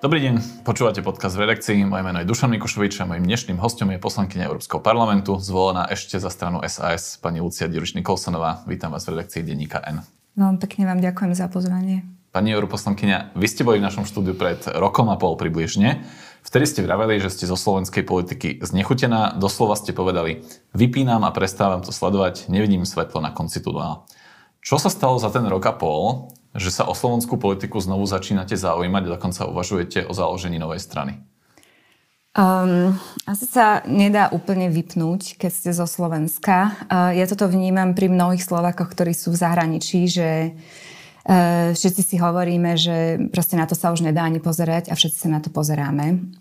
Dobrý deň, počúvate podcast v redakcii. Moje meno je Dušan Mikušovič a mojim dnešným hostom je poslankyňa Európskeho parlamentu, zvolená ešte za stranu SAS, pani Lucia Diruš Nikolsonová. Vítam vás v redakcii denníka N. Veľmi pekne vám ďakujem za pozvanie. Pani europoslankyňa, vy ste boli v našom štúdiu pred rokom a pol približne. Vtedy ste vraveli, že ste zo slovenskej politiky znechutená. Doslova ste povedali, vypínam a prestávam to sledovať, nevidím svetlo na konci tunela. Čo sa stalo za ten rok a pol, že sa o slovenskú politiku znovu začínate zaujímať a dokonca uvažujete o založení novej strany? Um, asi sa nedá úplne vypnúť, keď ste zo Slovenska. Uh, ja toto vnímam pri mnohých Slovakoch, ktorí sú v zahraničí, že uh, všetci si hovoríme, že proste na to sa už nedá ani pozerať a všetci sa na to pozeráme.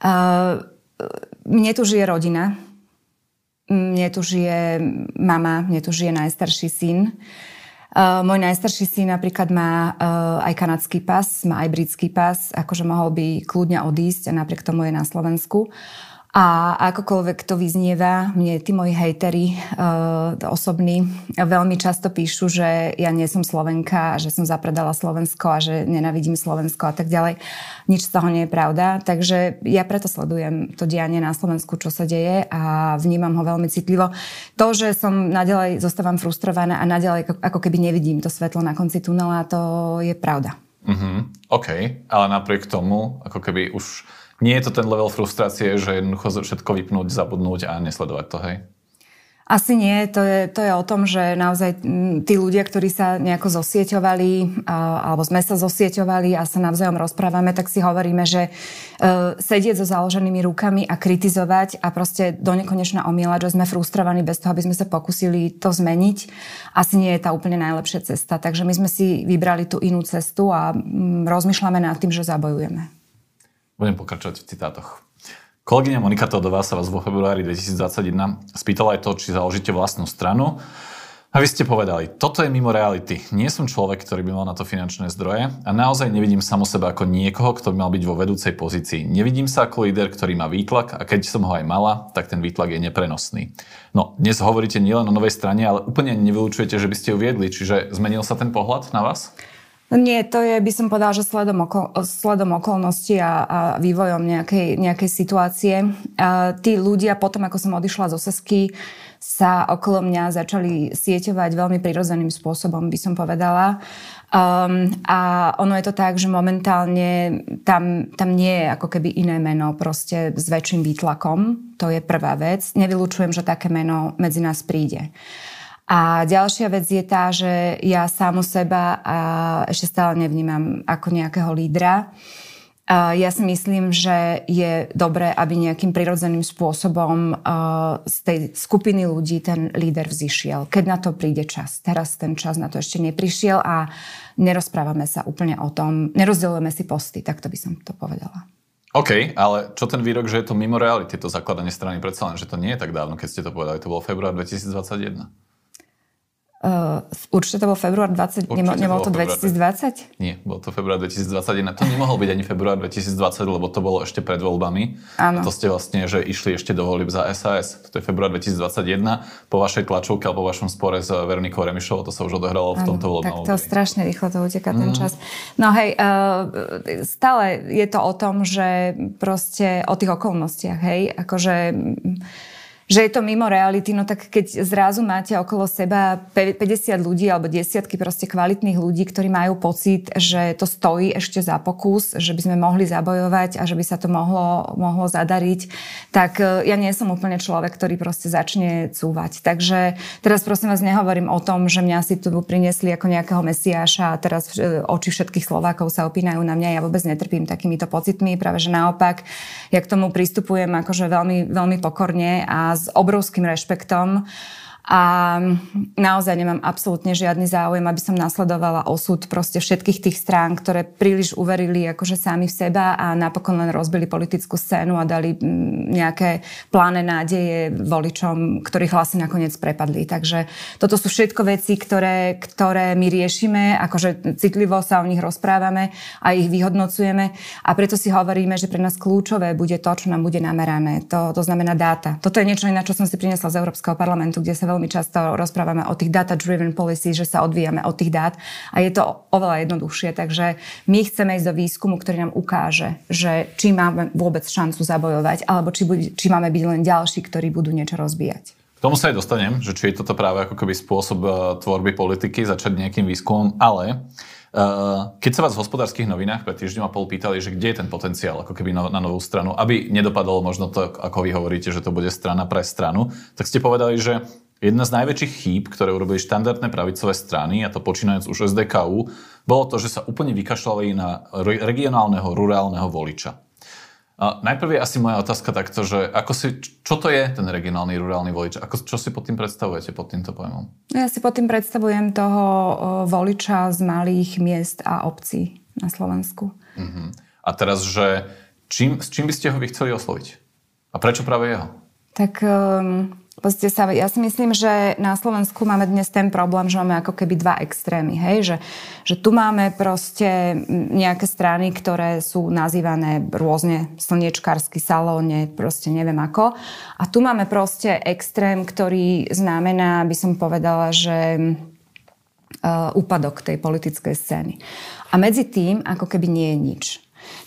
uh, mne tu žije rodina, mne tu žije mama, mne tu žije najstarší syn. Uh, môj najstarší syn napríklad má uh, aj kanadský pas, má aj britský pas, akože mohol by kľudne odísť a napriek tomu je na Slovensku. A akokoľvek to vyznieva, mne tí moji hejteri uh, osobní veľmi často píšu, že ja nie som Slovenka, že som zapredala Slovensko a že nenavidím Slovensko a tak ďalej. Nič z toho nie je pravda. Takže ja preto sledujem to dianie na Slovensku, čo sa deje a vnímam ho veľmi citlivo. To, že som naďalej zostávam frustrovaná a naďalej ako keby nevidím to svetlo na konci tunela, to je pravda. Uh-huh. OK, ale napriek tomu, ako keby už nie je to ten level frustrácie, že jednoducho všetko vypnúť, zabudnúť a nesledovať to, hej? Asi nie, to je, to je o tom, že naozaj tí ľudia, ktorí sa nejako zosieťovali, alebo sme sa zosieťovali a sa navzájom rozprávame, tak si hovoríme, že uh, sedieť so založenými rukami a kritizovať a proste do nekonečna omielať, že sme frustrovaní bez toho, aby sme sa pokusili to zmeniť, asi nie je tá úplne najlepšia cesta. Takže my sme si vybrali tú inú cestu a rozmýšľame nad tým, že zabojujeme. Budem pokračovať v citátoch. Kolegyňa Monika Todová sa vás vo februári 2021 spýtala aj to, či založíte vlastnú stranu. A vy ste povedali, toto je mimo reality. Nie som človek, ktorý by mal na to finančné zdroje a naozaj nevidím samo seba ako niekoho, kto by mal byť vo vedúcej pozícii. Nevidím sa ako líder, ktorý má výtlak a keď som ho aj mala, tak ten výtlak je neprenosný. No, dnes hovoríte nielen o novej strane, ale úplne nevylučujete, že by ste ju viedli, čiže zmenil sa ten pohľad na vás? Nie, to je, by som povedala, že sledom, okol, sledom okolností a, a vývojom nejakej, nejakej situácie. A tí ľudia potom, ako som odišla zo Sesky, sa okolo mňa začali sieťovať veľmi prirodzeným spôsobom, by som povedala. Um, a ono je to tak, že momentálne tam, tam nie je ako keby iné meno proste s väčším výtlakom. To je prvá vec. Nevylučujem, že také meno medzi nás príde. A ďalšia vec je tá, že ja sámu seba a ešte stále nevnímam ako nejakého lídra. Ja si myslím, že je dobré, aby nejakým prirodzeným spôsobom z tej skupiny ľudí ten líder vzýšiel, keď na to príde čas. Teraz ten čas na to ešte neprišiel a nerozprávame sa úplne o tom, nerozdeľujeme si posty, tak to by som to povedala. OK, ale čo ten výrok, že je to mimo reality, to zakladanie strany, predsa len, že to nie je tak dávno, keď ste to povedali, to bolo február 2021. Uh, určite to bol február 20, určite nebol to 2020? Nie, bol to február 2021. To nemohol byť ani február 2020, lebo to bolo ešte pred voľbami. Áno. A to ste vlastne, že išli ešte do volieb za SAS. To je február 2021. Po vašej tlačovke alebo po vašom spore s Veronikou Remišovou, to sa už odohralo v tomto voľbnom Tak to strašne rýchlo to uteká mm. ten čas. No hej, uh, stále je to o tom, že proste o tých okolnostiach, hej, akože že je to mimo reality, no tak keď zrazu máte okolo seba 50 ľudí alebo desiatky proste kvalitných ľudí, ktorí majú pocit, že to stojí ešte za pokus, že by sme mohli zabojovať a že by sa to mohlo, mohlo zadariť, tak e, ja nie som úplne človek, ktorý proste začne cúvať. Takže teraz prosím vás nehovorím o tom, že mňa si tu priniesli ako nejakého mesiáša a teraz e, oči všetkých Slovákov sa opínajú na mňa. Ja vôbec netrpím takýmito pocitmi, práve že naopak, ja k tomu pristupujem akože veľmi, veľmi pokorne a s obrovským rešpektom a naozaj nemám absolútne žiadny záujem, aby som nasledovala osud proste všetkých tých strán, ktoré príliš uverili akože sami v seba a napokon len rozbili politickú scénu a dali mm, nejaké pláne nádeje voličom, ktorých hlasy nakoniec prepadli. Takže toto sú všetko veci, ktoré, ktoré my riešime, akože citlivo sa o nich rozprávame a ich vyhodnocujeme a preto si hovoríme, že pre nás kľúčové bude to, čo nám bude namerané. To, to znamená dáta. Toto je niečo, na čo som si priniesla z Európskeho parlamentu, kde sa veľmi často rozprávame o tých data-driven policies, že sa odvíjame od tých dát a je to oveľa jednoduchšie. Takže my chceme ísť do výskumu, ktorý nám ukáže, že či máme vôbec šancu zabojovať, alebo či, bude, či máme byť len ďalší, ktorí budú niečo rozbíjať. K tomu sa aj dostanem, že či je toto práve ako keby spôsob uh, tvorby politiky, začať nejakým výskumom, ale uh, keď sa vás v hospodárskych novinách pred týždňom a pol pýtali, že kde je ten potenciál ako keby na, na novú stranu, aby nedopadlo možno to, ako vy hovoríte, že to bude strana pre stranu, tak ste povedali, že Jedna z najväčších chýb, ktoré urobili štandardné pravicové strany, a to počínajúc už SDKU, bolo to, že sa úplne vykašľali na regionálneho, rurálneho voliča. A najprv je asi moja otázka takto, že ako si, čo to je ten regionálny, rurálny volič? Ako, čo si pod tým predstavujete, pod týmto pojmom? Ja si pod tým predstavujem toho voliča z malých miest a obcí na Slovensku. Uh-huh. A teraz, že čím, s čím by ste ho vy chceli osloviť? A prečo práve jeho? Tak um, Pozrite sa, ja si myslím, že na Slovensku máme dnes ten problém, že máme ako keby dva extrémy. Hej? Že, že tu máme proste nejaké strany, ktoré sú nazývané rôzne slniečkársky salóne, proste neviem ako. A tu máme proste extrém, ktorý znamená, by som povedala, že uh, úpadok tej politickej scény. A medzi tým ako keby nie je nič.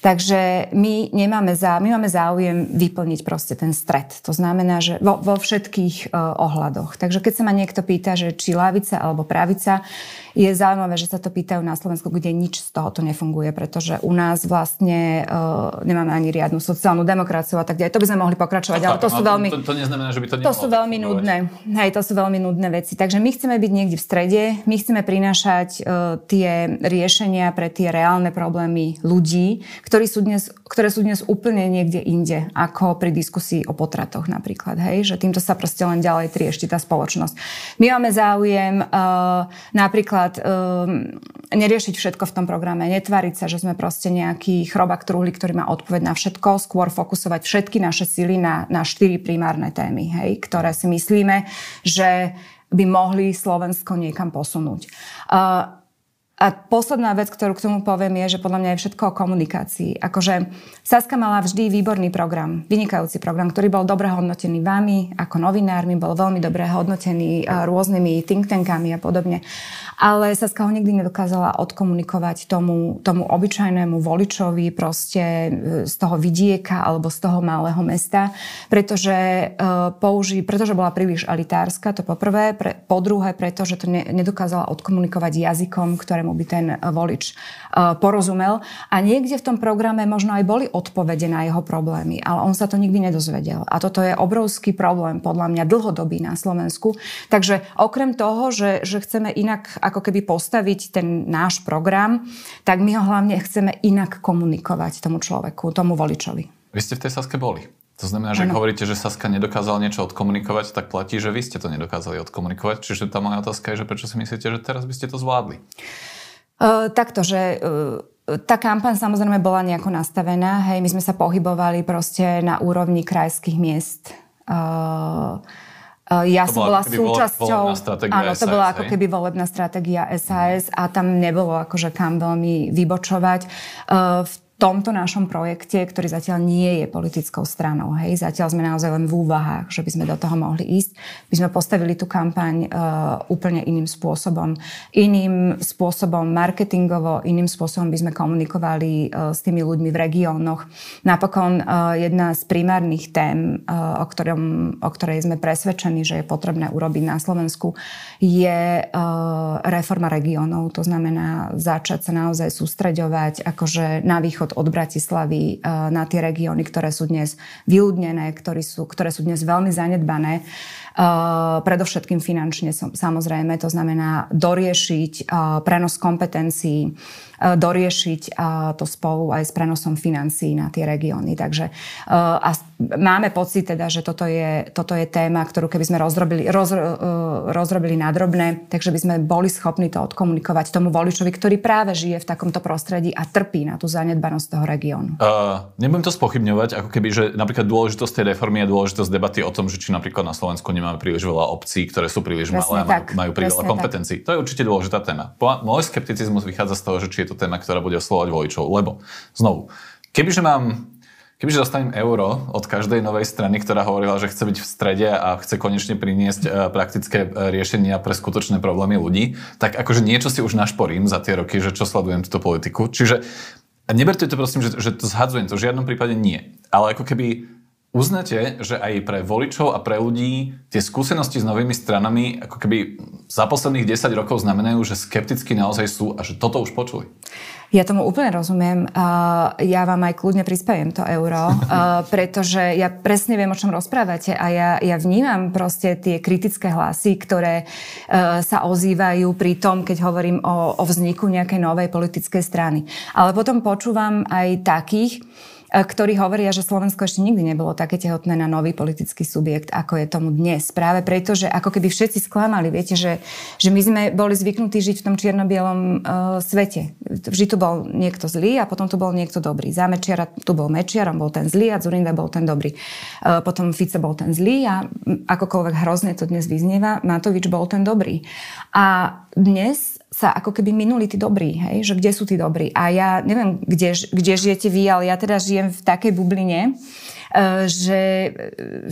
Takže my, nemáme zá, my máme záujem vyplniť proste ten stred. To znamená, že vo, vo všetkých uh, ohľadoch. Takže keď sa ma niekto pýta, že či lavica alebo pravica, je zaujímavé, že sa to pýtajú na Slovensku, kde nič z toho to nefunguje, pretože u nás vlastne uh, nemáme ani riadnu sociálnu demokraciu a tak ďalej. To by sme mohli pokračovať, ale to sú no, veľmi... To, to neznamená, že by to To sú veľmi nudné. Hej, to sú veľmi nudné veci. Takže my chceme byť niekde v strede, my chceme prinášať uh, tie riešenia pre tie reálne problémy ľudí, ktorí sú dnes, ktoré sú dnes úplne niekde inde, ako pri diskusii o potratoch napríklad. Hej? Že týmto sa proste len ďalej triešti tá spoločnosť. My máme záujem uh, napríklad um, neriešiť všetko v tom programe, netváriť sa, že sme proste nejaký chrobak truhli, ktorý má odpoveď na všetko, skôr fokusovať všetky naše sily na, na štyri primárne témy, hej, ktoré si myslíme, že by mohli Slovensko niekam posunúť. Uh, a posledná vec, ktorú k tomu poviem, je, že podľa mňa je všetko o komunikácii. Akože Saska mala vždy výborný program, vynikajúci program, ktorý bol dobre hodnotený vami ako novinármi, bol veľmi dobre hodnotený rôznymi think tankami a podobne. Ale Saska ho nikdy nedokázala odkomunikovať tomu, tomu obyčajnému voličovi proste e, z toho vidieka alebo z toho malého mesta, pretože, uh, použi, pretože bola príliš elitárska, to po prvé, pre, po druhé, pretože to ne, nedokázala odkomunikovať jazykom, ktorému by ten eh, volič eh, porozumel. A niekde v tom programe možno aj boli odpovede na jeho problémy, ale on sa to nikdy nedozvedel. A toto je obrovský problém, podľa mňa dlhodobý na Slovensku. Takže okrem toho, že, že chceme inak ako keby postaviť ten náš program, tak my ho hlavne chceme inak komunikovať tomu človeku, tomu voličovi. Vy ste v tej Saske boli. To znamená, že ak hovoríte, že Saska nedokázal niečo odkomunikovať, tak platí, že vy ste to nedokázali odkomunikovať. Čiže tá moja otázka je, že prečo si myslíte, že teraz by ste to zvládli? Uh, takto, že uh, tá kampaň samozrejme bola nejako nastavená. Hej, my sme sa pohybovali proste na úrovni krajských miest. Uh, ja to som bola súčasťou... Áno, to SAS, bola ako keby volebná stratégia SAS a tam nebolo akože kam veľmi vybočovať. V tomto našom projekte, ktorý zatiaľ nie je politickou stranou, hej, zatiaľ sme naozaj len v úvahách, že by sme do toho mohli ísť, by sme postavili tú kampaň uh, úplne iným spôsobom. Iným spôsobom marketingovo, iným spôsobom by sme komunikovali uh, s tými ľuďmi v regiónoch. Napokon uh, jedna z primárnych tém, uh, o, ktorom, o ktorej sme presvedčení, že je potrebné urobiť na Slovensku, je uh, reforma regiónov. To znamená začať sa naozaj sústreďovať akože na východ od Bratislavy eh, na tie regióny, ktoré sú dnes vyľudnené, ktoré sú, ktoré sú dnes veľmi zanedbané. Uh, predovšetkým finančne samozrejme, to znamená doriešiť uh, prenos kompetencií, doriešiť to spolu aj s prenosom financií na tie regióny. Takže a máme pocit teda, že toto je, toto je téma, ktorú keby sme rozrobili, roz, rozrobili na drobné, takže by sme boli schopní to odkomunikovať tomu voličovi, ktorý práve žije v takomto prostredí a trpí na tú zanedbanosť toho regiónu. Uh, nebudem to spochybňovať, ako keby, že napríklad dôležitosť tej reformy je dôležitosť debaty o tom, že či napríklad na Slovensku nemáme príliš veľa obcí, ktoré sú príliš presne malé a majú, majú príliš veľa kompetencií. Tak. To je určite dôležitá téma. Môj skepticizmus vychádza z toho, že či je to téma, ktorá bude oslovať voličov. Lebo, znovu, kebyže mám Kebyže dostanem euro od každej novej strany, ktorá hovorila, že chce byť v strede a chce konečne priniesť e, praktické e, riešenia pre skutočné problémy ľudí, tak akože niečo si už našporím za tie roky, že čo sledujem túto politiku. Čiže neberte to prosím, že, že to zhadzujem, to v žiadnom prípade nie. Ale ako keby Uznáte, že aj pre voličov a pre ľudí tie skúsenosti s novými stranami ako keby za posledných 10 rokov znamenajú, že skepticky naozaj sú a že toto už počuli? Ja tomu úplne rozumiem. Ja vám aj kľudne prispeviem to euro, pretože ja presne viem, o čom rozprávate a ja, ja vnímam proste tie kritické hlasy, ktoré e, sa ozývajú pri tom, keď hovorím o, o vzniku nejakej novej politickej strany. Ale potom počúvam aj takých, ktorí hovoria, že Slovensko ešte nikdy nebolo také tehotné na nový politický subjekt, ako je tomu dnes. Práve preto, že ako keby všetci sklamali. Viete, že, že my sme boli zvyknutí žiť v tom čierno-bielom uh, svete. Vždy tu bol niekto zlý a potom tu bol niekto dobrý. Za Mečiara tu bol Mečiar, on bol ten zlý a Zurinda bol ten dobrý. Uh, potom Fico bol ten zlý a akokoľvek hrozne to dnes vyznieva, Matovič bol ten dobrý. A dnes sa ako keby minuli tí dobrí, hej? že kde sú tí dobrí. A ja neviem, kde, kde žijete vy, ale ja teda žijem v takej bubline, e, že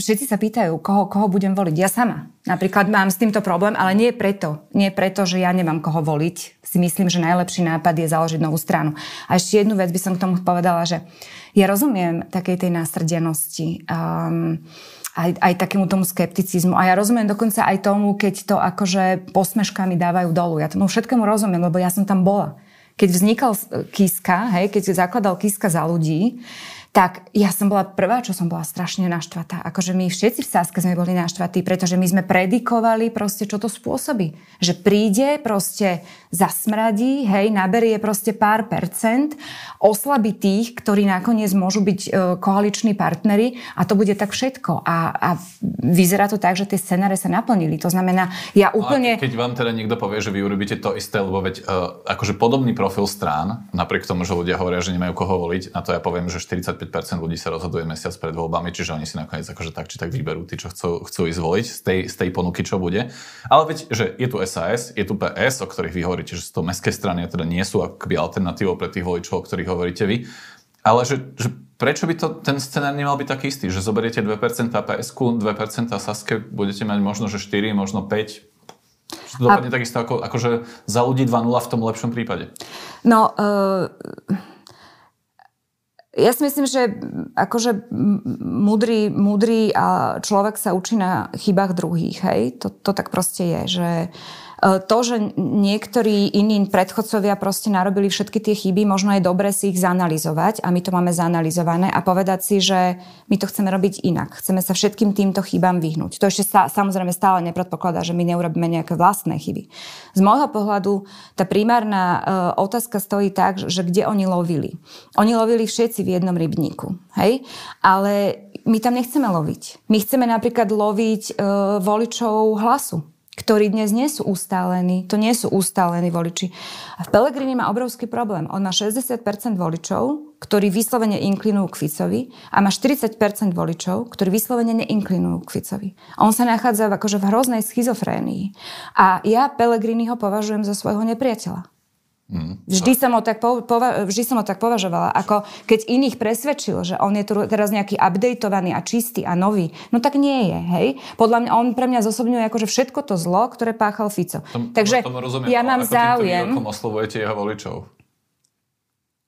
všetci sa pýtajú, koho, koho budem voliť. Ja sama napríklad mám s týmto problém, ale nie preto. Nie preto, že ja nemám koho voliť. Si myslím, že najlepší nápad je založiť novú stranu. A ešte jednu vec by som k tomu povedala, že ja rozumiem takej tej násrdenosti. Um, aj, aj takému tomu skepticizmu. A ja rozumiem dokonca aj tomu, keď to akože posmeškami dávajú dolu. Ja tomu všetkému rozumiem, lebo ja som tam bola. Keď vznikal Kiska, hej, keď zakladal Kiska za ľudí, tak ja som bola prvá, čo som bola strašne naštvatá. Akože my všetci v Sáske sme boli naštvatí, pretože my sme predikovali proste, čo to spôsobí. Že príde, proste zasmradí, hej, naberie proste pár percent, oslabí tých, ktorí nakoniec môžu byť e, koaliční partnery a to bude tak všetko. A, a vyzerá to tak, že tie scenáre sa naplnili. To znamená, ja úplne... A keď vám teda niekto povie, že vy urobíte to isté, lebo veď e, akože podobný profil strán, napriek tomu, že ľudia hovoria, že nemajú koho voliť, na to ja poviem, že 40 95% ľudí sa rozhoduje mesiac pred voľbami, čiže oni si nakoniec akože tak či tak vyberú tí, čo chcú, chcú ísť voliť z tej, z tej ponuky, čo bude. Ale veď, že je tu SAS, je tu PS, o ktorých vy hovoríte, že sú to mestské strany a teda nie sú akoby alternatívou pre tých voličov, o ktorých hovoríte vy. Ale že, že prečo by to, ten scenár nemal byť taký istý, že zoberiete 2% PSK, 2% Saske, budete mať možno, že 4, možno 5, to dopadne a... takisto ako, akože za ľudí 2-0 v tom lepšom prípade. No, uh, ja si myslím, že akože múdry, múdry človek sa učí na chybách druhých, hej? To, to tak proste je, že to, že niektorí iní predchodcovia proste narobili všetky tie chyby, možno je dobre si ich zanalizovať a my to máme zanalizované a povedať si, že my to chceme robiť inak. Chceme sa všetkým týmto chybám vyhnúť. To ešte sa, samozrejme stále nepredpokladá, že my neurobíme nejaké vlastné chyby. Z môjho pohľadu tá primárna uh, otázka stojí tak, že kde oni lovili. Oni lovili všetci v jednom rybníku. Hej? Ale my tam nechceme loviť. My chceme napríklad loviť uh, voličov hlasu ktorí dnes nie sú ustálení. To nie sú ustálení voliči. A v Pelegrini má obrovský problém. On má 60% voličov, ktorí vyslovene inklinujú k Ficovi a má 40% voličov, ktorí vyslovene neinklinujú k Ficovi. On sa nachádza akože v hroznej schizofrénii. A ja Pelegriniho považujem za svojho nepriateľa. Mm. Vždy, som ho tak pova- vždy som ho tak považovala. Ako keď iných presvedčil, že on je tu teraz nejaký updateovaný a čistý a nový. No tak nie je, hej? Podľa mňa, on pre mňa zosobňuje akože všetko to zlo, ktoré páchal Fico. Tom, Takže tomu rozumiem, ja mám záujem... Ako oslovujete jeho voličov?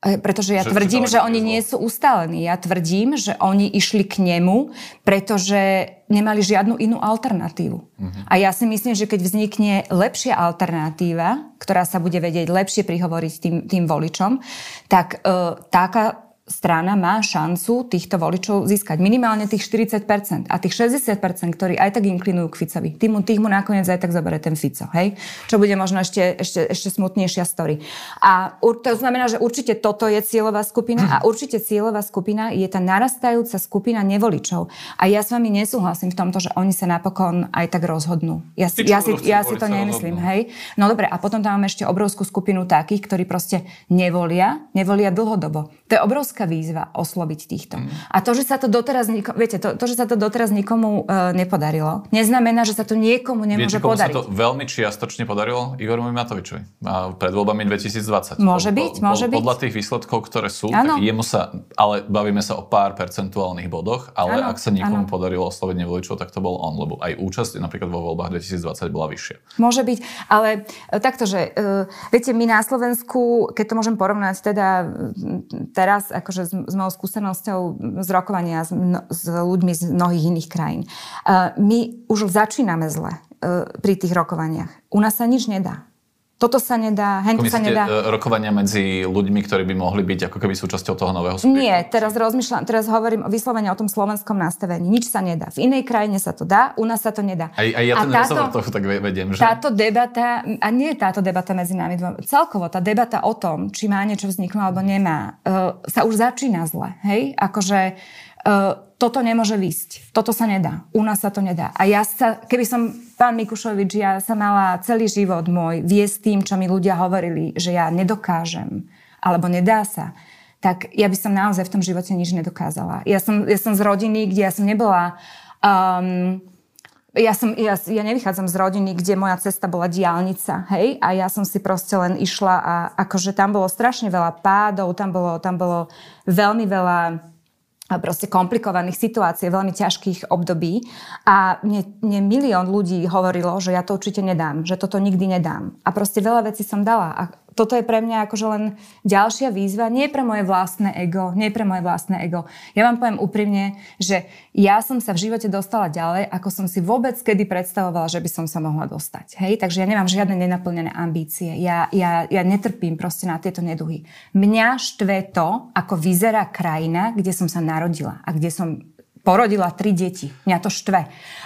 Pretože ja že tvrdím, že oni nie sú ustalení. Ja tvrdím, že oni išli k nemu, pretože nemali žiadnu inú alternatívu. Uh-huh. A ja si myslím, že keď vznikne lepšia alternatíva, ktorá sa bude vedieť lepšie prihovoriť tým, tým voličom, tak uh, taká strana má šancu týchto voličov získať minimálne tých 40%. A tých 60%, ktorí aj tak inklinujú k Ficovi, tým, tých mu nakoniec aj tak zoberie ten Fico. Hej? Čo bude možno ešte, ešte, ešte smutnejšia story. A to znamená, že určite toto je cieľová skupina a určite cieľová skupina je tá narastajúca skupina nevoličov. A ja s vami nesúhlasím v tomto, že oni sa napokon aj tak rozhodnú. Ja, si, ja, si, ja si to nemyslím. Hej? No dobre, a potom tam máme ešte obrovskú skupinu takých, ktorí proste nevolia, nevolia dlhodobo. To je obrovská obrovská výzva osloviť týchto. Mm. A to, že sa to doteraz, niko, viete, to, to, že sa to doteraz nikomu uh, nepodarilo, neznamená, že sa to niekomu nemôže viete, podariť. sa to veľmi čiastočne podarilo Igorovi Matovičovi pred voľbami 2020. Môže byť, po, môže po, byť. Podľa tých výsledkov, ktoré sú, ano. tak jemu sa, ale bavíme sa o pár percentuálnych bodoch, ale ano. ak sa niekomu ano. podarilo osloviť nevoličov, tak to bol on, lebo aj účasť napríklad vo voľbách 2020 bola vyššia. Môže byť, ale e, takto, že uh, viete, my na Slovensku, keď to môžem porovnať teda teraz akože s, s mojou skúsenosťou z rokovania s, mno, s ľuďmi z mnohých iných krajín. Uh, my už začíname zle uh, pri tých rokovaniach. U nás sa nič nedá toto sa nedá, hento sa nedá. E, rokovania medzi ľuďmi, ktorí by mohli byť ako keby súčasťou toho nového subjektu? Nie, teraz rozmýšľam, teraz hovorím vyslovene o tom slovenskom nastavení. Nič sa nedá. V inej krajine sa to dá, u nás sa to nedá. Aj, aj ja ten táto, rozhovor tak vediem, že? Táto debata, a nie je táto debata medzi nami dvom, celkovo tá debata o tom, či má niečo vzniknúť alebo nemá, uh, sa už začína zle. Hej? Akože uh, toto nemôže výsť. Toto sa nedá. U nás sa to nedá. A ja sa, keby som, pán Mikušovič, ja sa mala celý život môj viesť tým, čo mi ľudia hovorili, že ja nedokážem, alebo nedá sa, tak ja by som naozaj v tom živote nič nedokázala. Ja som, ja som z rodiny, kde ja som nebola... Um, ja, som, ja, ja nevychádzam z rodiny, kde moja cesta bola diálnica, hej, a ja som si proste len išla a akože tam bolo strašne veľa pádov, tam bolo, tam bolo veľmi veľa proste komplikovaných situácií, veľmi ťažkých období. A mne, mne milión ľudí hovorilo, že ja to určite nedám, že toto nikdy nedám. A proste veľa vecí som dala. A toto je pre mňa akože len ďalšia výzva, nie pre moje vlastné ego, nie pre moje vlastné ego. Ja vám poviem úprimne, že ja som sa v živote dostala ďalej, ako som si vôbec kedy predstavovala, že by som sa mohla dostať. Hej? Takže ja nemám žiadne nenaplnené ambície. Ja, ja, ja netrpím proste na tieto neduhy. Mňa štve to, ako vyzerá krajina, kde som sa narodila a kde som porodila tri deti. Mňa to štve.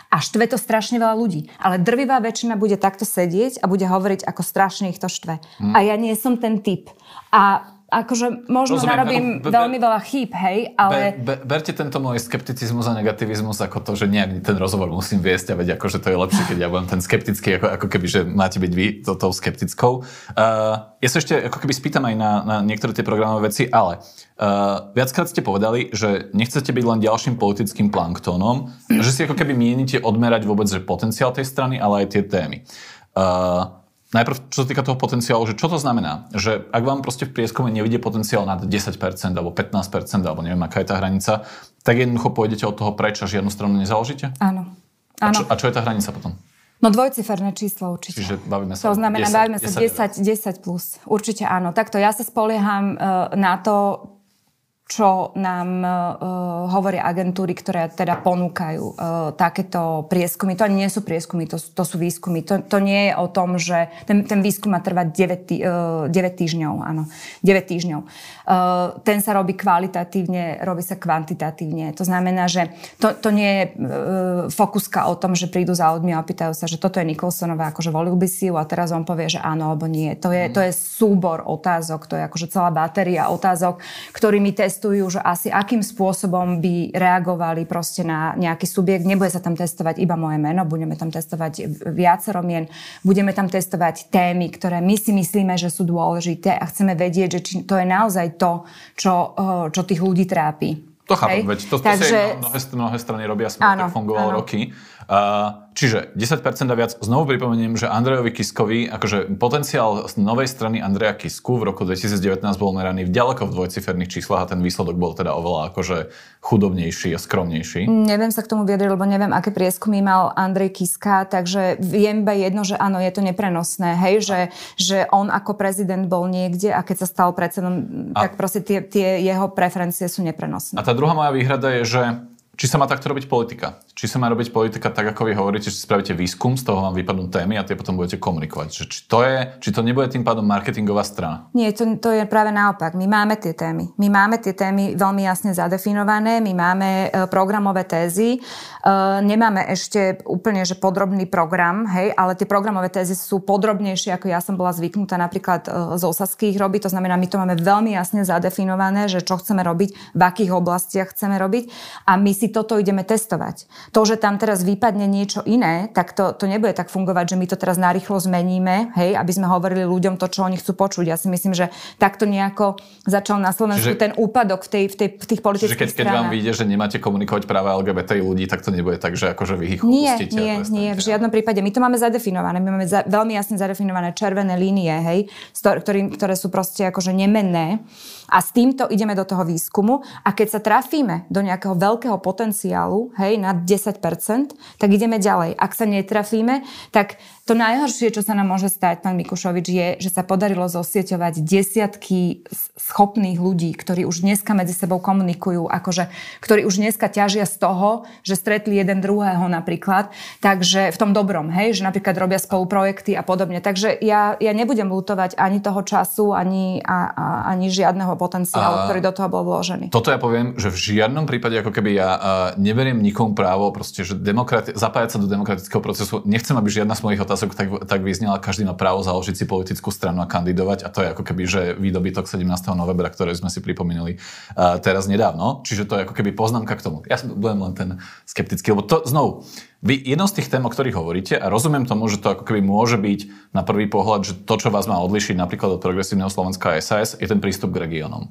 A štve to strašne veľa ľudí. Ale drvivá väčšina bude takto sedieť a bude hovoriť, ako strašne ich to štve. Hmm. A ja nie som ten typ. A akože možno Rozumiem, narobím be, be, veľmi veľa chýb, hej, ale... Be, be, berte tento môj skepticizmus a negativizmus ako to, že nejak ten rozhovor musím viesť a veď akože to je lepšie, keď ja budem ten skeptický, ako, ako keby, že máte byť vy to, tou skeptickou. Uh, ja sa ešte ako keby spýtam aj na, na niektoré tie programové veci, ale uh, viackrát ste povedali, že nechcete byť len ďalším politickým planktónom, že si ako keby mienite odmerať vôbec že potenciál tej strany, ale aj tie témy. Uh, Najprv, čo sa týka toho potenciálu, že čo to znamená? Že ak vám proste v prieskume nevidie potenciál nad 10% alebo 15% alebo neviem, aká je tá hranica, tak jednoducho pôjdete od toho preč a žiadnu stranu nezaložíte? Áno. A čo, a čo je tá hranica potom? No dvojciferné číslo určite. Čiže bavíme sa To znamená, 10, bavíme sa 10, 10, 10 plus. Určite áno. Takto ja sa spolieham uh, na to, čo nám uh, hovoria agentúry, ktoré teda ponúkajú uh, takéto prieskumy. To nie sú prieskumy, to, to sú výskumy. To, to nie je o tom, že ten, ten výskum má trvať 9, tý, uh, 9 týždňov. Áno, 9 týždňov. Uh, ten sa robí kvalitatívne, robí sa kvantitatívne. To znamená, že to, to nie je uh, fokuska o tom, že prídu za ľuďmi a opýtajú sa, že toto je Nikolsonová, akože volil by si ju a teraz on povie, že áno alebo nie. To je, to je súbor otázok, to je akože celá batéria otázok, ktorými test testujú, že asi akým spôsobom by reagovali proste na nejaký subjekt. Nebude sa tam testovať iba moje meno, budeme tam testovať viacero mien, budeme tam testovať témy, ktoré my si myslíme, že sú dôležité a chceme vedieť, že či to je naozaj to, čo, eh, čo tých ľudí trápi. To chápem, veď to, to Takže... si mnohé, mnohé strany robia, sme tak fungovalo áno. roky. Čiže 10% a viac. Znovu pripomeniem, že Andrejovi Kiskovi, akože potenciál z novej strany Andreja Kisku v roku 2019 bol meraný v ďaleko v dvojciferných číslach a ten výsledok bol teda oveľa akože chudobnejší a skromnejší. Neviem sa k tomu vyjadriť, lebo neviem, aké prieskumy mal Andrej Kiska, takže viem iba jedno, že áno, je to neprenosné, hej, že, že on ako prezident bol niekde a keď sa stal predsedom, a... tak proste tie, tie jeho preferencie sú neprenosné. A tá druhá moja výhrada je, že či sa má takto robiť politika? Či sa má robiť politika tak, ako vy hovoríte, že spravíte výskum, z toho vám vypadnú témy a tie potom budete komunikovať. Že či, to je, či to nebude tým pádom marketingová strana? Nie, to, to je práve naopak. My máme tie témy. My máme tie témy veľmi jasne zadefinované, my máme e, programové tézy, e, nemáme ešte úplne že podrobný program, hej, ale tie programové tézy sú podrobnejšie, ako ja som bola zvyknutá napríklad e, z osadských robiť. To znamená, my to máme veľmi jasne zadefinované, že čo chceme robiť, v akých oblastiach chceme robiť a my si si toto ideme testovať. To, že tam teraz vypadne niečo iné, tak to, to nebude tak fungovať, že my to teraz narýchlo zmeníme, hej, aby sme hovorili ľuďom to, čo oni chcú počuť. Ja si myslím, že takto nejako začal na Slovensku Čiže, ten úpadok v, tej, v, tej, v tých politických Čiže keď, keď vám vyjde, že nemáte komunikovať práve LGBT ľudí, tak to nebude tak, že akože vy ich Nie, nie, nie, v žiadnom prípade. My to máme zadefinované. My máme za, veľmi jasne zadefinované červené línie, hej, ktorý, ktoré sú proste akože nemenné. A s týmto ideme do toho výskumu a keď sa trafíme do nejakého veľkého potenciálu, hej, na 10%, tak ideme ďalej. Ak sa netrafíme, tak to najhoršie, čo sa nám môže stať, pán Mikušovič, je, že sa podarilo zosieťovať desiatky schopných ľudí, ktorí už dneska medzi sebou komunikujú, akože, ktorí už dneska ťažia z toho, že stretli jeden druhého napríklad, takže v tom dobrom, hej, že napríklad robia spolu projekty a podobne. Takže ja, ja nebudem lutovať ani toho času, ani, a, a, ani žiadneho potenciálu, a ktorý do toho bol vložený. Toto ja poviem, že v žiadnom prípade, ako keby ja uh, neberiem nikomu právo, proste, že demokrati- zapájať sa do demokratického procesu, nechcem, aby žiadna z mojich otázok tak, tak vyznela, každý má právo založiť si politickú stranu a kandidovať a to je ako keby, že výdobytok 17. novembra, ktoré sme si pripomínali uh, teraz nedávno. Čiže to je ako keby poznámka k tomu. Ja som budem len ten skeptický, lebo to znovu, vy jedno z tých tém, o ktorých hovoríte, a rozumiem tomu, že to ako keby môže byť na prvý pohľad, že to, čo vás má odlišiť napríklad od progresívneho Slovenska a SAS, je ten prístup k regiónom.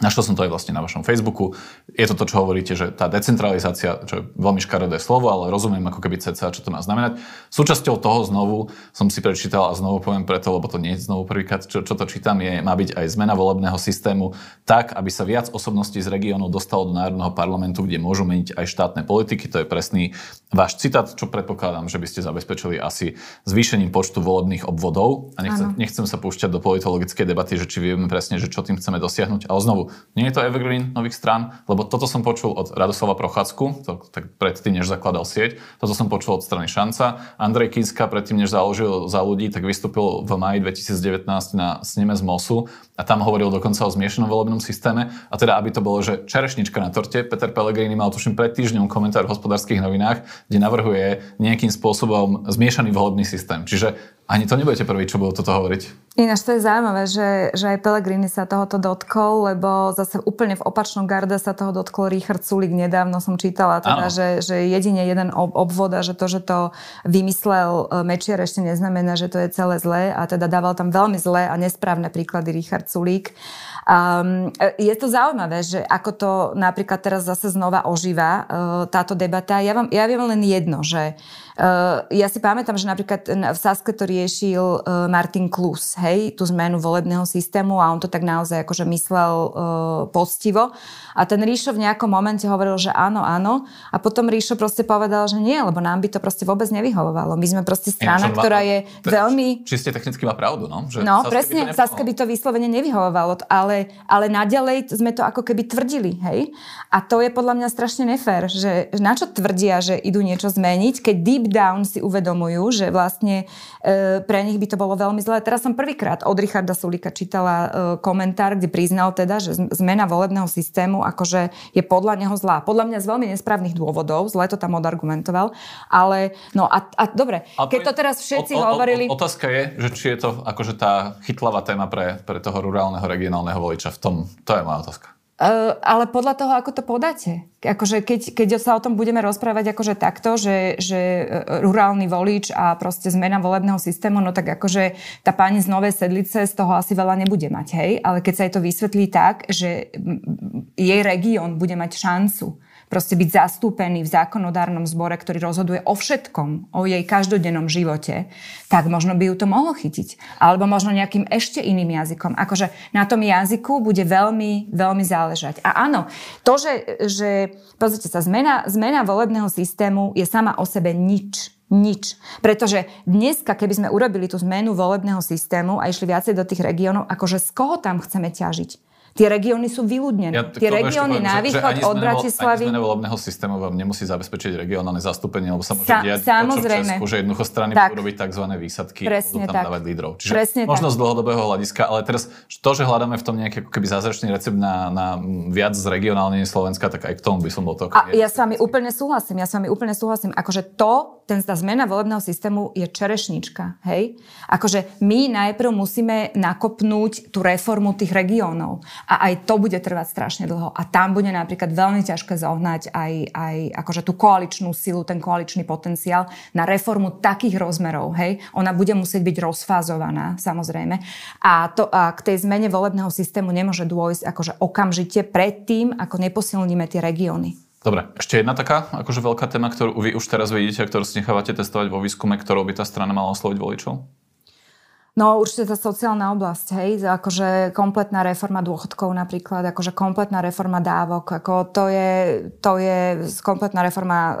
Našiel som to aj vlastne na vašom Facebooku. Je to to, čo hovoríte, že tá decentralizácia, čo je veľmi škaredé slovo, ale rozumiem ako keby cca, čo to má znamenať. Súčasťou toho znovu som si prečítal a znovu poviem preto, lebo to nie je znovu prvýkrát, čo, čo to čítam, je, má byť aj zmena volebného systému tak, aby sa viac osobností z regiónu dostalo do Národného parlamentu, kde môžu meniť aj štátne politiky. To je presný váš citát, čo predpokladám, že by ste zabezpečili asi zvýšením počtu volebných obvodov. A nechcem, nechcem sa púšťať do politologickej debaty, že či vieme presne, že čo tým chceme dosiahnuť. Ale znovu, nie je to evergreen nových strán, lebo toto som počul od Radoslava Prochádzku, to, tak predtým, než zakladal sieť, toto som počul od strany Šanca. Andrej Kiska predtým, než založil za ľudí, tak vystúpil v maji 2019 na sneme z MOSu a tam hovoril dokonca o zmiešanom volebnom systéme. A teda, aby to bolo, že čerešnička na torte, Peter Pellegrini mal tuším pred týždňom komentár v hospodárskych novinách, kde navrhuje nejakým spôsobom zmiešaný volebný systém. Čiže ani to nebudete prvý, čo budú toto hovoriť. Ináč to je zaujímavé, že, že aj Pellegrini sa tohoto dotkol, lebo zase úplne v opačnom garde sa toho dotkol Richard Sulik. Nedávno som čítala teda, že, že jedine jeden ob, obvod a že to, že to vymyslel e, Mečiar ešte neznamená, že to je celé zlé a teda dával tam veľmi zlé a nesprávne príklady Richard Sulík. Um, je to zaujímavé, že ako to napríklad teraz zase znova ožíva uh, táto debata. Ja, vám, ja viem len jedno, že ja si pamätám, že napríklad v Saske to riešil uh, Martin Klus, hej, tú zmenu volebného systému a on to tak naozaj akože myslel uh, poctivo. A ten Ríšo v nejakom momente hovoril, že áno, áno. A potom Ríšo proste povedal, že nie, lebo nám by to proste vôbec nevyhovovalo. My sme proste strana, ja, ktorá je te, veľmi... Čiste technicky má pravdu, no? Že no, Saske presne, by Saske by to vyslovene nevyhovovalo, ale ale, ale naďalej sme to ako keby tvrdili, hej? A to je podľa mňa strašne nefér, že na čo tvrdia, že idú niečo zmeniť, keď deep down si uvedomujú, že vlastne e, pre nich by to bolo veľmi zlé. Teraz som prvýkrát od Richarda Sulika čítala e, komentár, kde priznal teda, že zmena volebného systému akože je podľa neho zlá. Podľa mňa z veľmi nesprávnych dôvodov, zle to tam odargumentoval, ale no a, a dobre, ale keď to teraz všetci o, o, hovorili... Otázka je, že či je to akože tá chytlavá téma pre, pre toho rurálneho regionálneho voliča v tom? To je moja otázka. Ale podľa toho, ako to podáte. Akože keď, keď sa o tom budeme rozprávať akože takto, že, že e, rurálny volič a proste zmena volebného systému, no tak akože tá pani z Novej Sedlice z toho asi veľa nebude mať, hej? Ale keď sa jej to vysvetlí tak, že jej región bude mať šancu proste byť zastúpený v zákonodárnom zbore, ktorý rozhoduje o všetkom, o jej každodennom živote, tak možno by ju to mohlo chytiť. Alebo možno nejakým ešte iným jazykom. Akože na tom jazyku bude veľmi, veľmi záležať. A áno, to, že, že pozrite sa, zmena, zmena volebného systému je sama o sebe nič. Nič. Pretože dneska, keby sme urobili tú zmenu volebného systému a išli viacej do tých regiónov, akože z koho tam chceme ťažiť? Tie regióny sú vyľudnené. Ja, Tie regióny na východ od Bratislavy... Ani volebného systému vám nemusí zabezpečiť regionálne zastúpenie, lebo sa môže Sa, diať samozrejme. to, čo v Česku, že jednoducho strany tak. budú robiť tzv. výsadky Presne budú tam tak. dávať lídrov. Čiže Presne možno tak. z dlhodobého hľadiska, ale teraz to, že hľadáme v tom nejaký ako keby zázračný recept na, na viac z regionálne Slovenska, tak aj k tomu by som bol to. A ja s vami úplne súhlasím, ja s vami úplne súhlasím. Akože to, ten, tá zmena volebného systému je čerešnička, hej? Akože my najprv musíme nakopnúť tú reformu tých regiónov a aj to bude trvať strašne dlho a tam bude napríklad veľmi ťažké zohnať aj, aj akože tú koaličnú silu, ten koaličný potenciál na reformu takých rozmerov, hej? Ona bude musieť byť rozfázovaná, samozrejme. A, to, a k tej zmene volebného systému nemôže dôjsť akože okamžite predtým, ako neposilníme tie regióny. Dobre, ešte jedna taká akože veľká téma, ktorú vy už teraz vidíte ktorú si nechávate testovať vo výskume, ktorou by tá strana mala osloviť voličov? No určite tá sociálna oblasť, hej, akože kompletná reforma dôchodkov napríklad, akože kompletná reforma dávok, ako to je, to je kompletná reforma uh,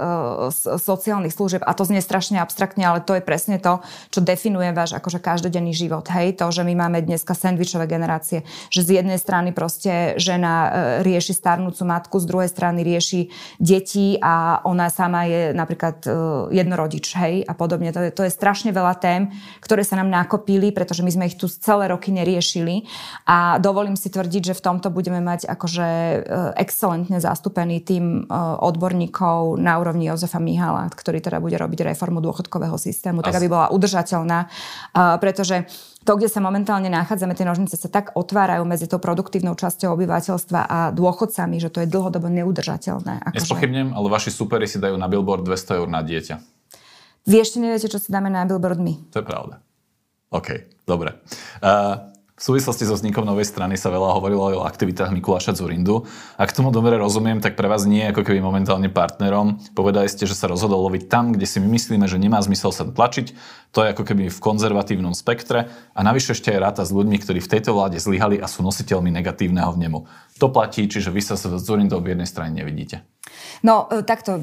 sociálnych služieb a to znie strašne abstraktne, ale to je presne to, čo definuje váš akože každodenný život, hej, to, že my máme dneska sandvičové generácie, že z jednej strany proste žena uh, rieši starnúcu matku, z druhej strany rieši deti a ona sama je napríklad uh, jednorodič, hej, a podobne. To je, to je strašne veľa tém, ktoré sa nám nakopili riešili, pretože my sme ich tu celé roky neriešili a dovolím si tvrdiť, že v tomto budeme mať akože e, excelentne zastúpený tým e, odborníkov na úrovni Jozefa Mihala, ktorý teda bude robiť reformu dôchodkového systému, tak aby bola udržateľná, e, pretože to, kde sa momentálne nachádzame, tie nožnice sa tak otvárajú medzi tou produktívnou časťou obyvateľstva a dôchodcami, že to je dlhodobo neudržateľné. Akože... Nespochybnem, ale vaši superi si dajú na billboard 200 eur na dieťa. Vy ešte neviete, čo si dáme na billboard my. To je pravda. OK, dobre. Uh, v súvislosti so vznikom novej strany sa veľa hovorilo aj o aktivitách Mikuláša Zurindu. Ak tomu dobre rozumiem, tak pre vás nie ako keby momentálne partnerom. Povedali ste, že sa rozhodol loviť tam, kde si my myslíme, že nemá zmysel sa tlačiť. To je ako keby v konzervatívnom spektre. A navyše ešte aj ráta s ľuďmi, ktorí v tejto vláde zlyhali a sú nositeľmi negatívneho vnemu. To platí, čiže vy sa s Zurindou v jednej strane nevidíte. No e, takto,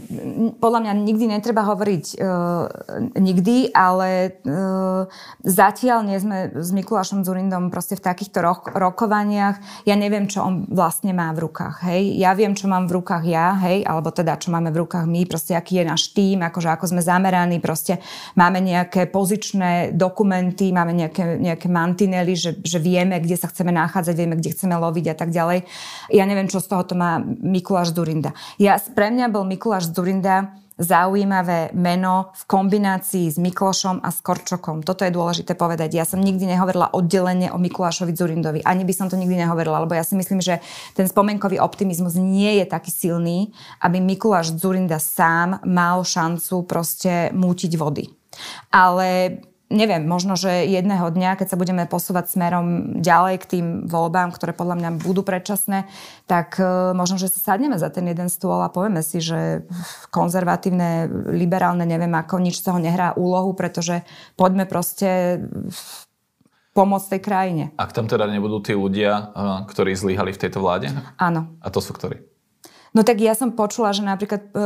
podľa mňa nikdy netreba hovoriť uh, nikdy, ale uh, zatiaľ nie sme s Mikulášom Zurindom proste v takýchto ro- rokovaniach. Ja neviem, čo on vlastne má v rukách, hej. Ja viem, čo mám v rukách ja, hej, alebo teda, čo máme v rukách my, proste aký je náš tým, akože ako sme zameraní, proste máme nejaké pozičné dokumenty, máme nejaké, nejaké mantinely, že, že vieme, kde sa chceme nachádzať, vieme, kde chceme loviť a tak ďalej. Ja neviem, čo z toho to má Mikuláš Zurinda. Ja pre mňa bol Mikuláš Zurinda zaujímavé meno v kombinácii s Miklošom a s Korčokom. Toto je dôležité povedať. Ja som nikdy nehovorila oddelenie o Mikulášovi Zurindovi. Ani by som to nikdy nehovorila, lebo ja si myslím, že ten spomenkový optimizmus nie je taký silný, aby Mikuláš Zurinda sám mal šancu proste mútiť vody. Ale neviem, možno, že jedného dňa, keď sa budeme posúvať smerom ďalej k tým voľbám, ktoré podľa mňa budú predčasné, tak uh, možno, že sa sadneme za ten jeden stôl a povieme si, že konzervatívne, liberálne, neviem ako, nič z toho nehrá úlohu, pretože poďme proste pomôcť tej krajine. Ak tam teda nebudú tí ľudia, ktorí zlyhali v tejto vláde? Áno. A to sú ktorí? No tak ja som počula, že napríklad e,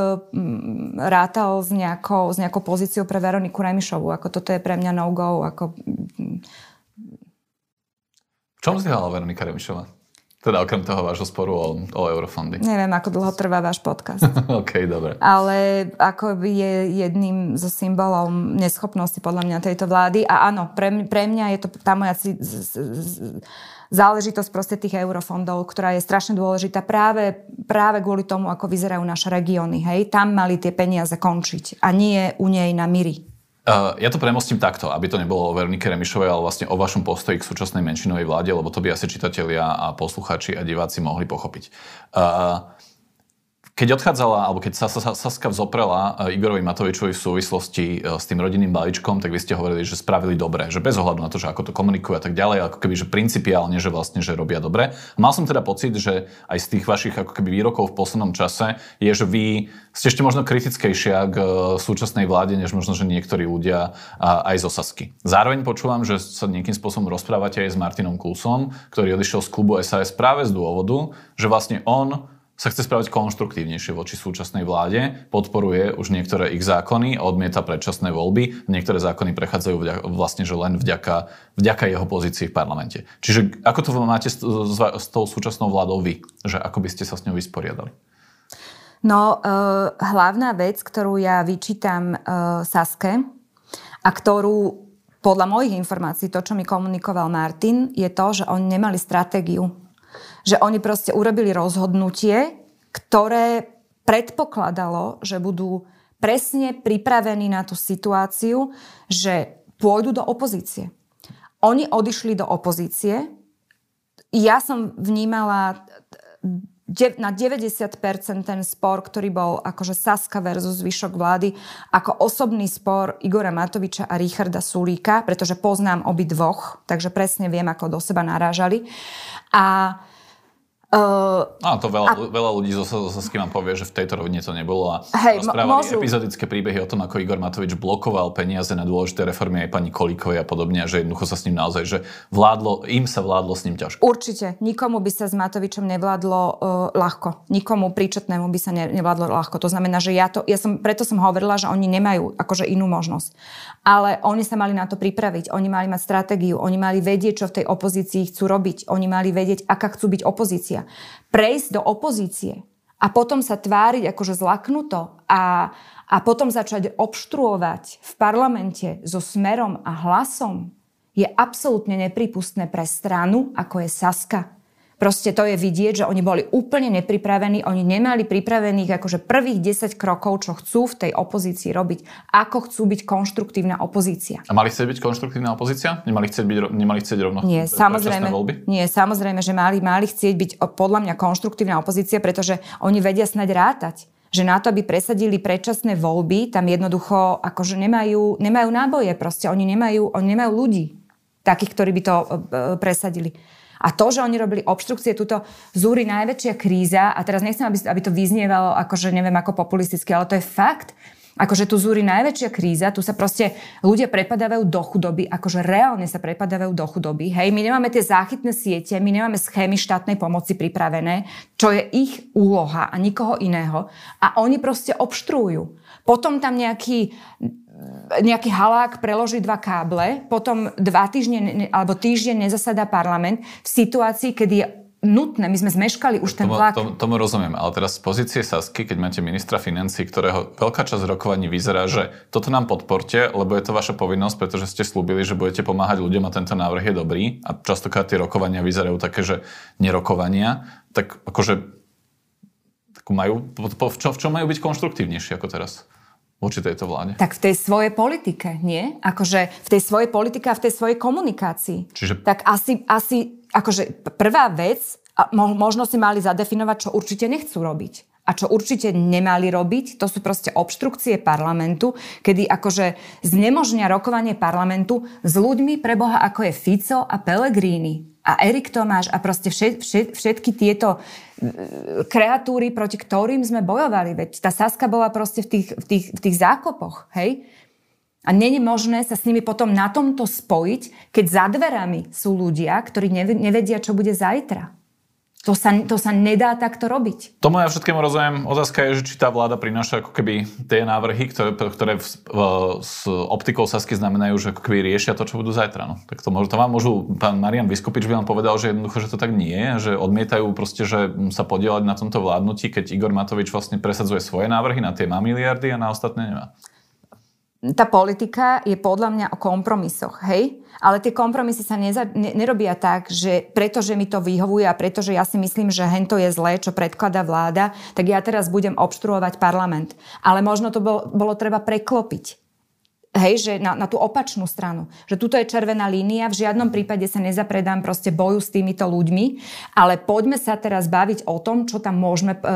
rátal s nejakou, s nejakou pozíciou pre Veroniku Remišovu. Ako toto je pre mňa no-go. Ako... V čom zlyhala Veronika Remišová? Teda okrem toho vášho sporu o, o eurofondy. Neviem, ako dlho trvá váš podcast. OK, dobre. Ale ako je jedným zo symbolom neschopnosti podľa mňa tejto vlády. A áno, pre, pre mňa je to tá moja z, z, z, záležitosť proste tých eurofondov, ktorá je strašne dôležitá práve, práve kvôli tomu, ako vyzerajú naše regióny. Hej? Tam mali tie peniaze končiť a nie u nej na Miri. Uh, ja to premostím takto, aby to nebolo o Veronike Remišovej, ale vlastne o vašom postoji k súčasnej menšinovej vláde, lebo to by asi čitatelia a posluchači a diváci mohli pochopiť. Uh, keď odchádzala, alebo keď Saska vzoprela e, Igorovi Matovičovi v súvislosti e, s tým rodinným balíčkom, tak vy ste hovorili, že spravili dobre, že bez ohľadu na to, že ako to komunikujú a tak ďalej, ako keby, že principiálne, že vlastne, že robia dobre. Mal som teda pocit, že aj z tých vašich ako keby výrokov v poslednom čase je, že vy ste ešte možno kritickejšia k e, súčasnej vláde, než možno, že niektorí ľudia aj zo Sasky. Zároveň počúvam, že sa nejakým spôsobom rozprávate aj s Martinom Klusom, ktorý odišiel z klubu SAS práve z dôvodu, že vlastne on sa chce správať konštruktívnejšie voči súčasnej vláde, podporuje už niektoré ich zákony a odmieta predčasné voľby. Niektoré zákony prechádzajú vlastne že len vďaka, vďaka jeho pozícii v parlamente. Čiže ako to máte s, s, s tou súčasnou vládou vy? Že ako by ste sa s ňou vysporiadali? No, uh, hlavná vec, ktorú ja vyčítam uh, Saske a ktorú podľa mojich informácií, to, čo mi komunikoval Martin, je to, že oni nemali stratégiu že oni proste urobili rozhodnutie, ktoré predpokladalo, že budú presne pripravení na tú situáciu, že pôjdu do opozície. Oni odišli do opozície. Ja som vnímala na 90% ten spor, ktorý bol akože Saska versus zvyšok vlády, ako osobný spor Igora Matoviča a Richarda Sulíka, pretože poznám obi dvoch, takže presne viem, ako do seba narážali. A Uh, Áno, to veľa, a, veľa ľudí zo, zo Sasky vám povie, že v tejto rovine to nebolo a hej, rozprávali môžu... epizodické príbehy o tom, ako Igor Matovič blokoval peniaze na dôležité reformy aj pani Kolíkovej a podobne a že jednoducho sa s ním naozaj, že vládlo, im sa vládlo s ním ťažko. Určite. Nikomu by sa s Matovičom nevládlo uh, ľahko. Nikomu príčetnému by sa ne, nevládlo ľahko. To znamená, že ja to, ja som, preto som hovorila, že oni nemajú akože inú možnosť. Ale oni sa mali na to pripraviť. Oni mali mať stratégiu. Oni mali vedieť, čo v tej opozícii chcú robiť. Oni mali vedieť, aká chcú byť opozícia prejsť do opozície a potom sa tváriť akože zlaknuto a, a potom začať obštruovať v parlamente so smerom a hlasom je absolútne nepripustné pre stranu, ako je Saska. Proste to je vidieť, že oni boli úplne nepripravení, oni nemali pripravených akože prvých 10 krokov, čo chcú v tej opozícii robiť, ako chcú byť konštruktívna opozícia. A mali chcieť byť konštruktívna opozícia? Nemali chcieť, byť, nemali chcieť rovno nie, samozrejme, voľby? Nie, samozrejme, že mali, mali chcieť byť podľa mňa konštruktívna opozícia, pretože oni vedia snať rátať že na to, aby presadili predčasné voľby, tam jednoducho akože nemajú, nemajú náboje proste, oni nemajú, oni nemajú ľudí takých, ktorí by to e, presadili. A to, že oni robili obštrukcie, túto zúri najväčšia kríza, a teraz nechcem, aby, aby to vyznievalo akože neviem ako populisticky, ale to je fakt, akože tu zúri najväčšia kríza, tu sa proste ľudia prepadávajú do chudoby, akože reálne sa prepadávajú do chudoby. Hej, my nemáme tie záchytné siete, my nemáme schémy štátnej pomoci pripravené, čo je ich úloha a nikoho iného. A oni proste obštruujú. Potom tam nejaký nejaký halák preloží dva káble, potom dva týždne alebo týždeň nezasadá parlament v situácii, kedy je nutné, my sme zmeškali už ten vlak. Tomu, tomu rozumiem, ale teraz z pozície Sasky, keď máte ministra financí, ktorého veľká časť rokovaní vyzerá, že toto nám podporte, lebo je to vaša povinnosť, pretože ste slúbili, že budete pomáhať ľuďom a tento návrh je dobrý a častokrát tie rokovania vyzerajú také, že nerokovania, tak akože majú, v, čo, v čom majú byť konštruktívnejšie ako teraz? Voči tejto vláde? Tak v tej svojej politike, nie? Akože v tej svojej politike a v tej svojej komunikácii. Čiže... Tak asi, asi akože prvá vec, a možno si mali zadefinovať, čo určite nechcú robiť. A čo určite nemali robiť, to sú proste obštrukcie parlamentu, kedy akože znemožňa rokovanie parlamentu s ľuďmi pre Boha, ako je Fico a Pellegrini a Erik Tomáš a proste všet, všet, všetky tieto kreatúry, proti ktorým sme bojovali. Veď tá Saska bola proste v tých, v tých, v tých zákopoch, hej? A není možné sa s nimi potom na tomto spojiť, keď za dverami sú ľudia, ktorí nevedia, čo bude zajtra. To sa, to sa nedá takto robiť. Tomu ja všetkému rozumiem. Otázka je, že či tá vláda prináša ako keby tie návrhy, ktoré, ktoré v, v, s optikou Sasky znamenajú, že ako keby riešia to, čo budú zajtra. No. Tak to, môžu, to vám môžu, pán Marian Vyskupič by vám povedal, že jednoducho, že to tak nie je, že odmietajú proste, že sa podielať na tomto vládnutí, keď Igor Matovič vlastne presadzuje svoje návrhy na tie má miliardy a na ostatné nemá tá politika je podľa mňa o kompromisoch, hej? Ale tie kompromisy sa neza, ne, nerobia tak, že pretože mi to vyhovuje a pretože ja si myslím, že hento je zlé, čo predkladá vláda, tak ja teraz budem obštruovať parlament. Ale možno to bolo, bolo treba preklopiť. Hej, že na, na tú opačnú stranu. Že tuto je červená línia, v žiadnom prípade sa nezapredám proste boju s týmito ľuďmi, ale poďme sa teraz baviť o tom, čo tam môžeme e, e,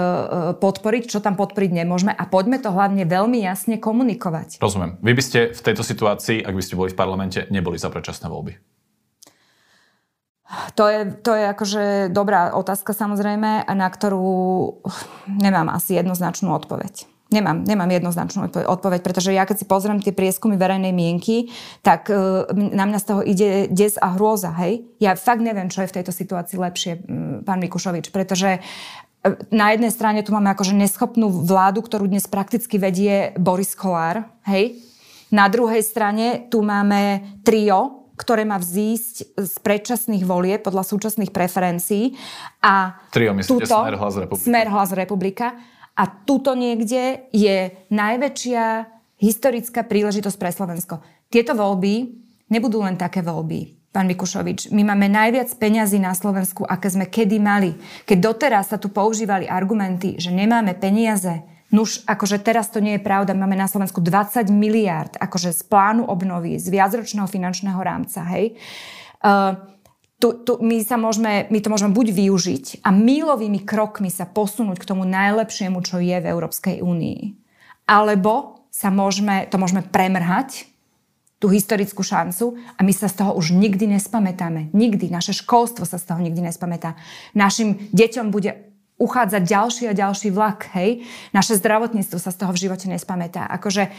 podporiť, čo tam podporiť nemôžeme a poďme to hlavne veľmi jasne komunikovať. Rozumiem. Vy by ste v tejto situácii, ak by ste boli v parlamente, neboli za predčasné voľby. To je, to je akože dobrá otázka samozrejme, na ktorú nemám asi jednoznačnú odpoveď. Nemám, nemám jednoznačnú odpoveď, pretože ja keď si pozriem tie prieskumy verejnej mienky, tak uh, na mňa z toho ide des a hrôza, hej? Ja fakt neviem, čo je v tejto situácii lepšie, pán Mikušovič, pretože e, na jednej strane tu máme akože neschopnú vládu, ktorú dnes prakticky vedie Boris Kolár, hej? Na druhej strane tu máme trio, ktoré má vzísť z predčasných volie podľa súčasných preferencií. A trio, myslíte, túto, Smer Hlas Republika? Smer Hlas Republika a tuto niekde je najväčšia historická príležitosť pre Slovensko. Tieto voľby nebudú len také voľby, pán Mikušovič. My máme najviac peňazí na Slovensku, aké sme kedy mali. Keď doteraz sa tu používali argumenty, že nemáme peniaze Nuž, akože teraz to nie je pravda, máme na Slovensku 20 miliárd akože z plánu obnovy, z viacročného finančného rámca, hej. Uh, tu, tu, my, sa môžeme, my to môžeme buď využiť a mílovými krokmi sa posunúť k tomu najlepšiemu, čo je v Európskej únii. Alebo sa môžeme, to môžeme premrhať, tú historickú šancu a my sa z toho už nikdy nespamätáme. Nikdy. Naše školstvo sa z toho nikdy nespamätá. Našim deťom bude uchádzať ďalší a ďalší vlak, hej. Naše zdravotníctvo sa z toho v živote nespamätá. Akože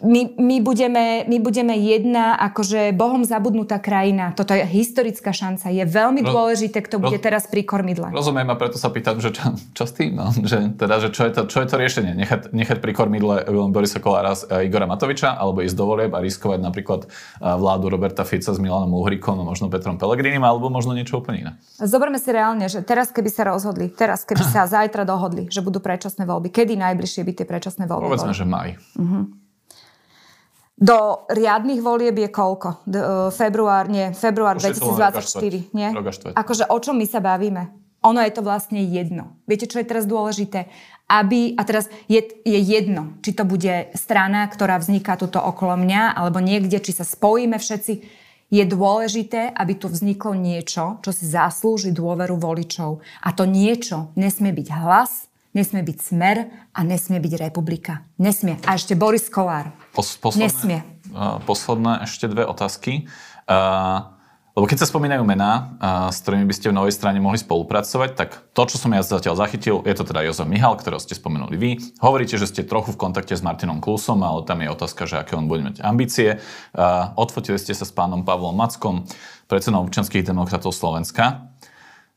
my, my, budeme, my budeme jedna akože bohom zabudnutá krajina. Toto je historická šanca. Je veľmi dôležité, kto bude teraz pri kormidle. Rozumiem a preto sa pýtam, že čo, čo s tým? No? Že, teda, že čo, je to, čo je to riešenie? Nechať, nechať pri kormidle Borisa Kolára a Igora Matoviča alebo ísť do volieb a riskovať napríklad vládu Roberta Fica s Milanom Uhrikom a možno Petrom Pelegrinim alebo možno niečo úplne iné? Zoberme si reálne, že teraz keby sa rozhodli, teraz keby sa zajtra dohodli, že budú predčasné voľby, kedy najbližšie by tie predčasné voľby Povedzme, boli? že maj. Uh-huh. Do riadnych volieb je koľko? D- uh, február, nie, február 2024, nie? Akože o čom my sa bavíme? Ono je to vlastne jedno. Viete, čo je teraz dôležité? Aby, a teraz je, je jedno, či to bude strana, ktorá vzniká tuto okolo mňa, alebo niekde, či sa spojíme všetci. Je dôležité, aby tu vzniklo niečo, čo si zaslúži dôveru voličov. A to niečo nesmie byť hlas, nesmie byť smer a nesmie byť republika. Nesmie. A ešte Boris Kolár. Pos, posledné, nesmie. Uh, posledné ešte dve otázky. Uh, lebo keď sa spomínajú mená, uh, s ktorými by ste v novej strane mohli spolupracovať, tak to, čo som ja zatiaľ zachytil, je to teda Jozef Mihal, ktorého ste spomenuli vy. Hovoríte, že ste trochu v kontakte s Martinom Klusom, ale tam je otázka, že aké on bude mať ambície. Uh, odfotili ste sa s pánom Pavlom Mackom, predsedom občanských demokratov Slovenska.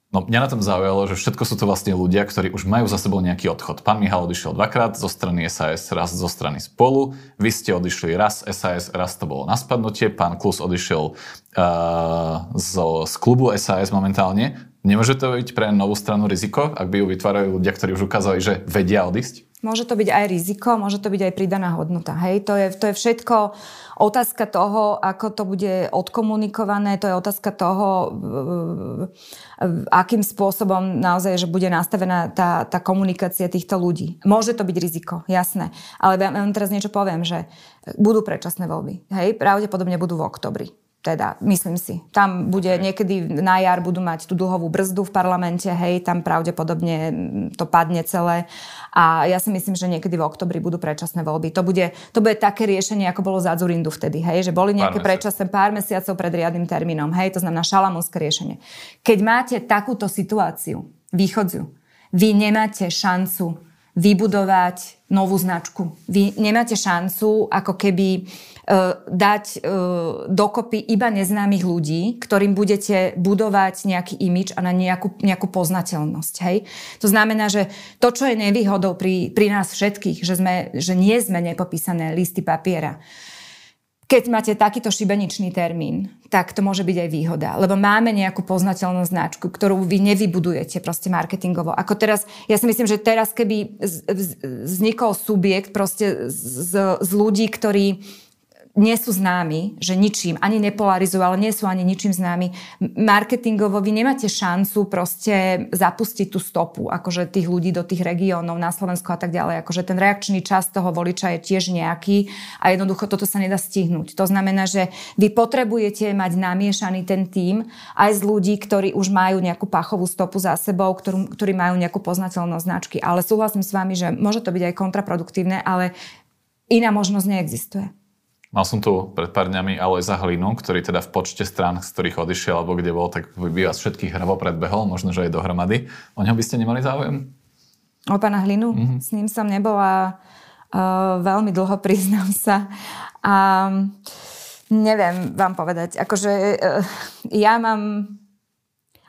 No mňa na tom zaujalo, že všetko sú to vlastne ľudia, ktorí už majú za sebou nejaký odchod. Pán Mihal odišiel dvakrát zo strany SAS, raz zo strany Spolu. Vy ste odišli raz SAS, raz to bolo na spadnutie. Pán Klus odišiel uh, zo, z klubu SAS momentálne. Nemôže to byť pre novú stranu riziko, ak by ju vytvárajú ľudia, ktorí už ukázali, že vedia odísť? Môže to byť aj riziko, môže to byť aj pridaná hodnota. Hej? To, je, to je všetko otázka toho, ako to bude odkomunikované, to je otázka toho, akým spôsobom naozaj, že bude nastavená tá, tá komunikácia týchto ľudí. Môže to byť riziko, jasné. Ale ja vám teraz niečo poviem, že budú predčasné voľby. Hej? Pravdepodobne budú v oktobri. Teda, myslím si. Tam bude niekedy na jar budú mať tú dlhovú brzdu v parlamente, hej, tam pravdepodobne to padne celé. A ja si myslím, že niekedy v oktobri budú predčasné voľby. To bude, to bude také riešenie, ako bolo za Zurindu vtedy, hej, že boli nejaké predčasné pár mesiacov pred riadnym termínom, hej, to znamená šalamúnske riešenie. Keď máte takúto situáciu, východziu, vy nemáte šancu vybudovať novú značku. Vy nemáte šancu ako keby dať e, dokopy iba neznámych ľudí, ktorým budete budovať nejaký imič a na nejakú, nejakú poznateľnosť. Hej? To znamená, že to, čo je nevýhodou pri, pri nás všetkých, že, sme, že nie sme nepopísané listy papiera, keď máte takýto šibeničný termín, tak to môže byť aj výhoda. Lebo máme nejakú poznateľnú značku, ktorú vy nevybudujete proste marketingovo. Ako teraz, ja si myslím, že teraz keby vznikol subjekt proste z, z ľudí, ktorí nie sú známi, že ničím, ani nepolarizujú, ale nie sú ani ničím známi. Marketingovo vy nemáte šancu proste zapustiť tú stopu, akože tých ľudí do tých regiónov na Slovensku a tak ďalej. Akože ten reakčný čas toho voliča je tiež nejaký a jednoducho toto sa nedá stihnúť. To znamená, že vy potrebujete mať namiešaný ten tým aj z ľudí, ktorí už majú nejakú pachovú stopu za sebou, ktorú, ktorí majú nejakú poznateľnosť značky. Ale súhlasím s vami, že môže to byť aj kontraproduktívne, ale iná možnosť neexistuje. Mal som tu pred pár dňami Alojza Hlinu, ktorý teda v počte strán, z ktorých odišiel, alebo kde bol, tak by vás všetkých hravo predbehol, možno, že aj dohromady. O ňom by ste nemali záujem? O pána Hlinu? Mm-hmm. S ním som nebola uh, veľmi dlho, priznám sa. A neviem vám povedať. Akože uh, ja mám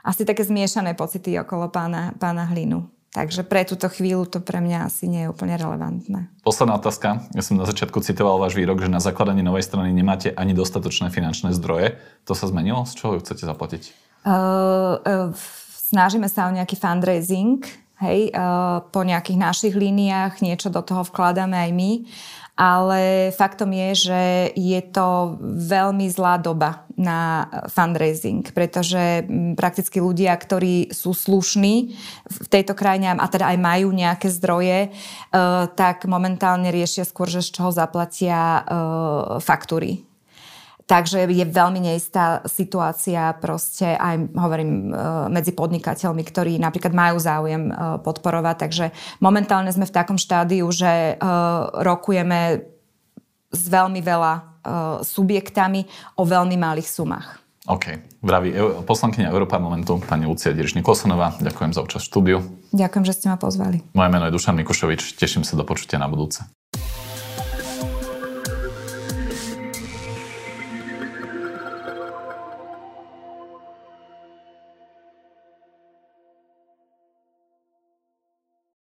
asi také zmiešané pocity okolo pána, pána Hlinu. Takže pre túto chvíľu to pre mňa asi nie je úplne relevantné. Posledná otázka. Ja som na začiatku citoval váš výrok, že na zakladanie novej strany nemáte ani dostatočné finančné zdroje. To sa zmenilo? Z čoho ju chcete zaplatiť? Uh, uh, snažíme sa o nejaký fundraising, hej, uh, po nejakých našich líniách, niečo do toho vkladáme aj my. Ale faktom je, že je to veľmi zlá doba na fundraising, pretože prakticky ľudia, ktorí sú slušní v tejto krajine a teda aj majú nejaké zdroje, tak momentálne riešia skôr, že z čoho zaplatia faktúry Takže je veľmi neistá situácia proste aj, hovorím, e, medzi podnikateľmi, ktorí napríklad majú záujem e, podporovať. Takže momentálne sme v takom štádiu, že e, rokujeme s veľmi veľa subjektami o veľmi malých sumách. OK. Vraví poslankyňa Európarlamentu, pani Lucia Diriš Nikolsonová. Ďakujem za účasť v štúdiu. Ďakujem, že ste ma pozvali. Moje meno je Dušan Mikušovič. Teším sa do počutia na budúce.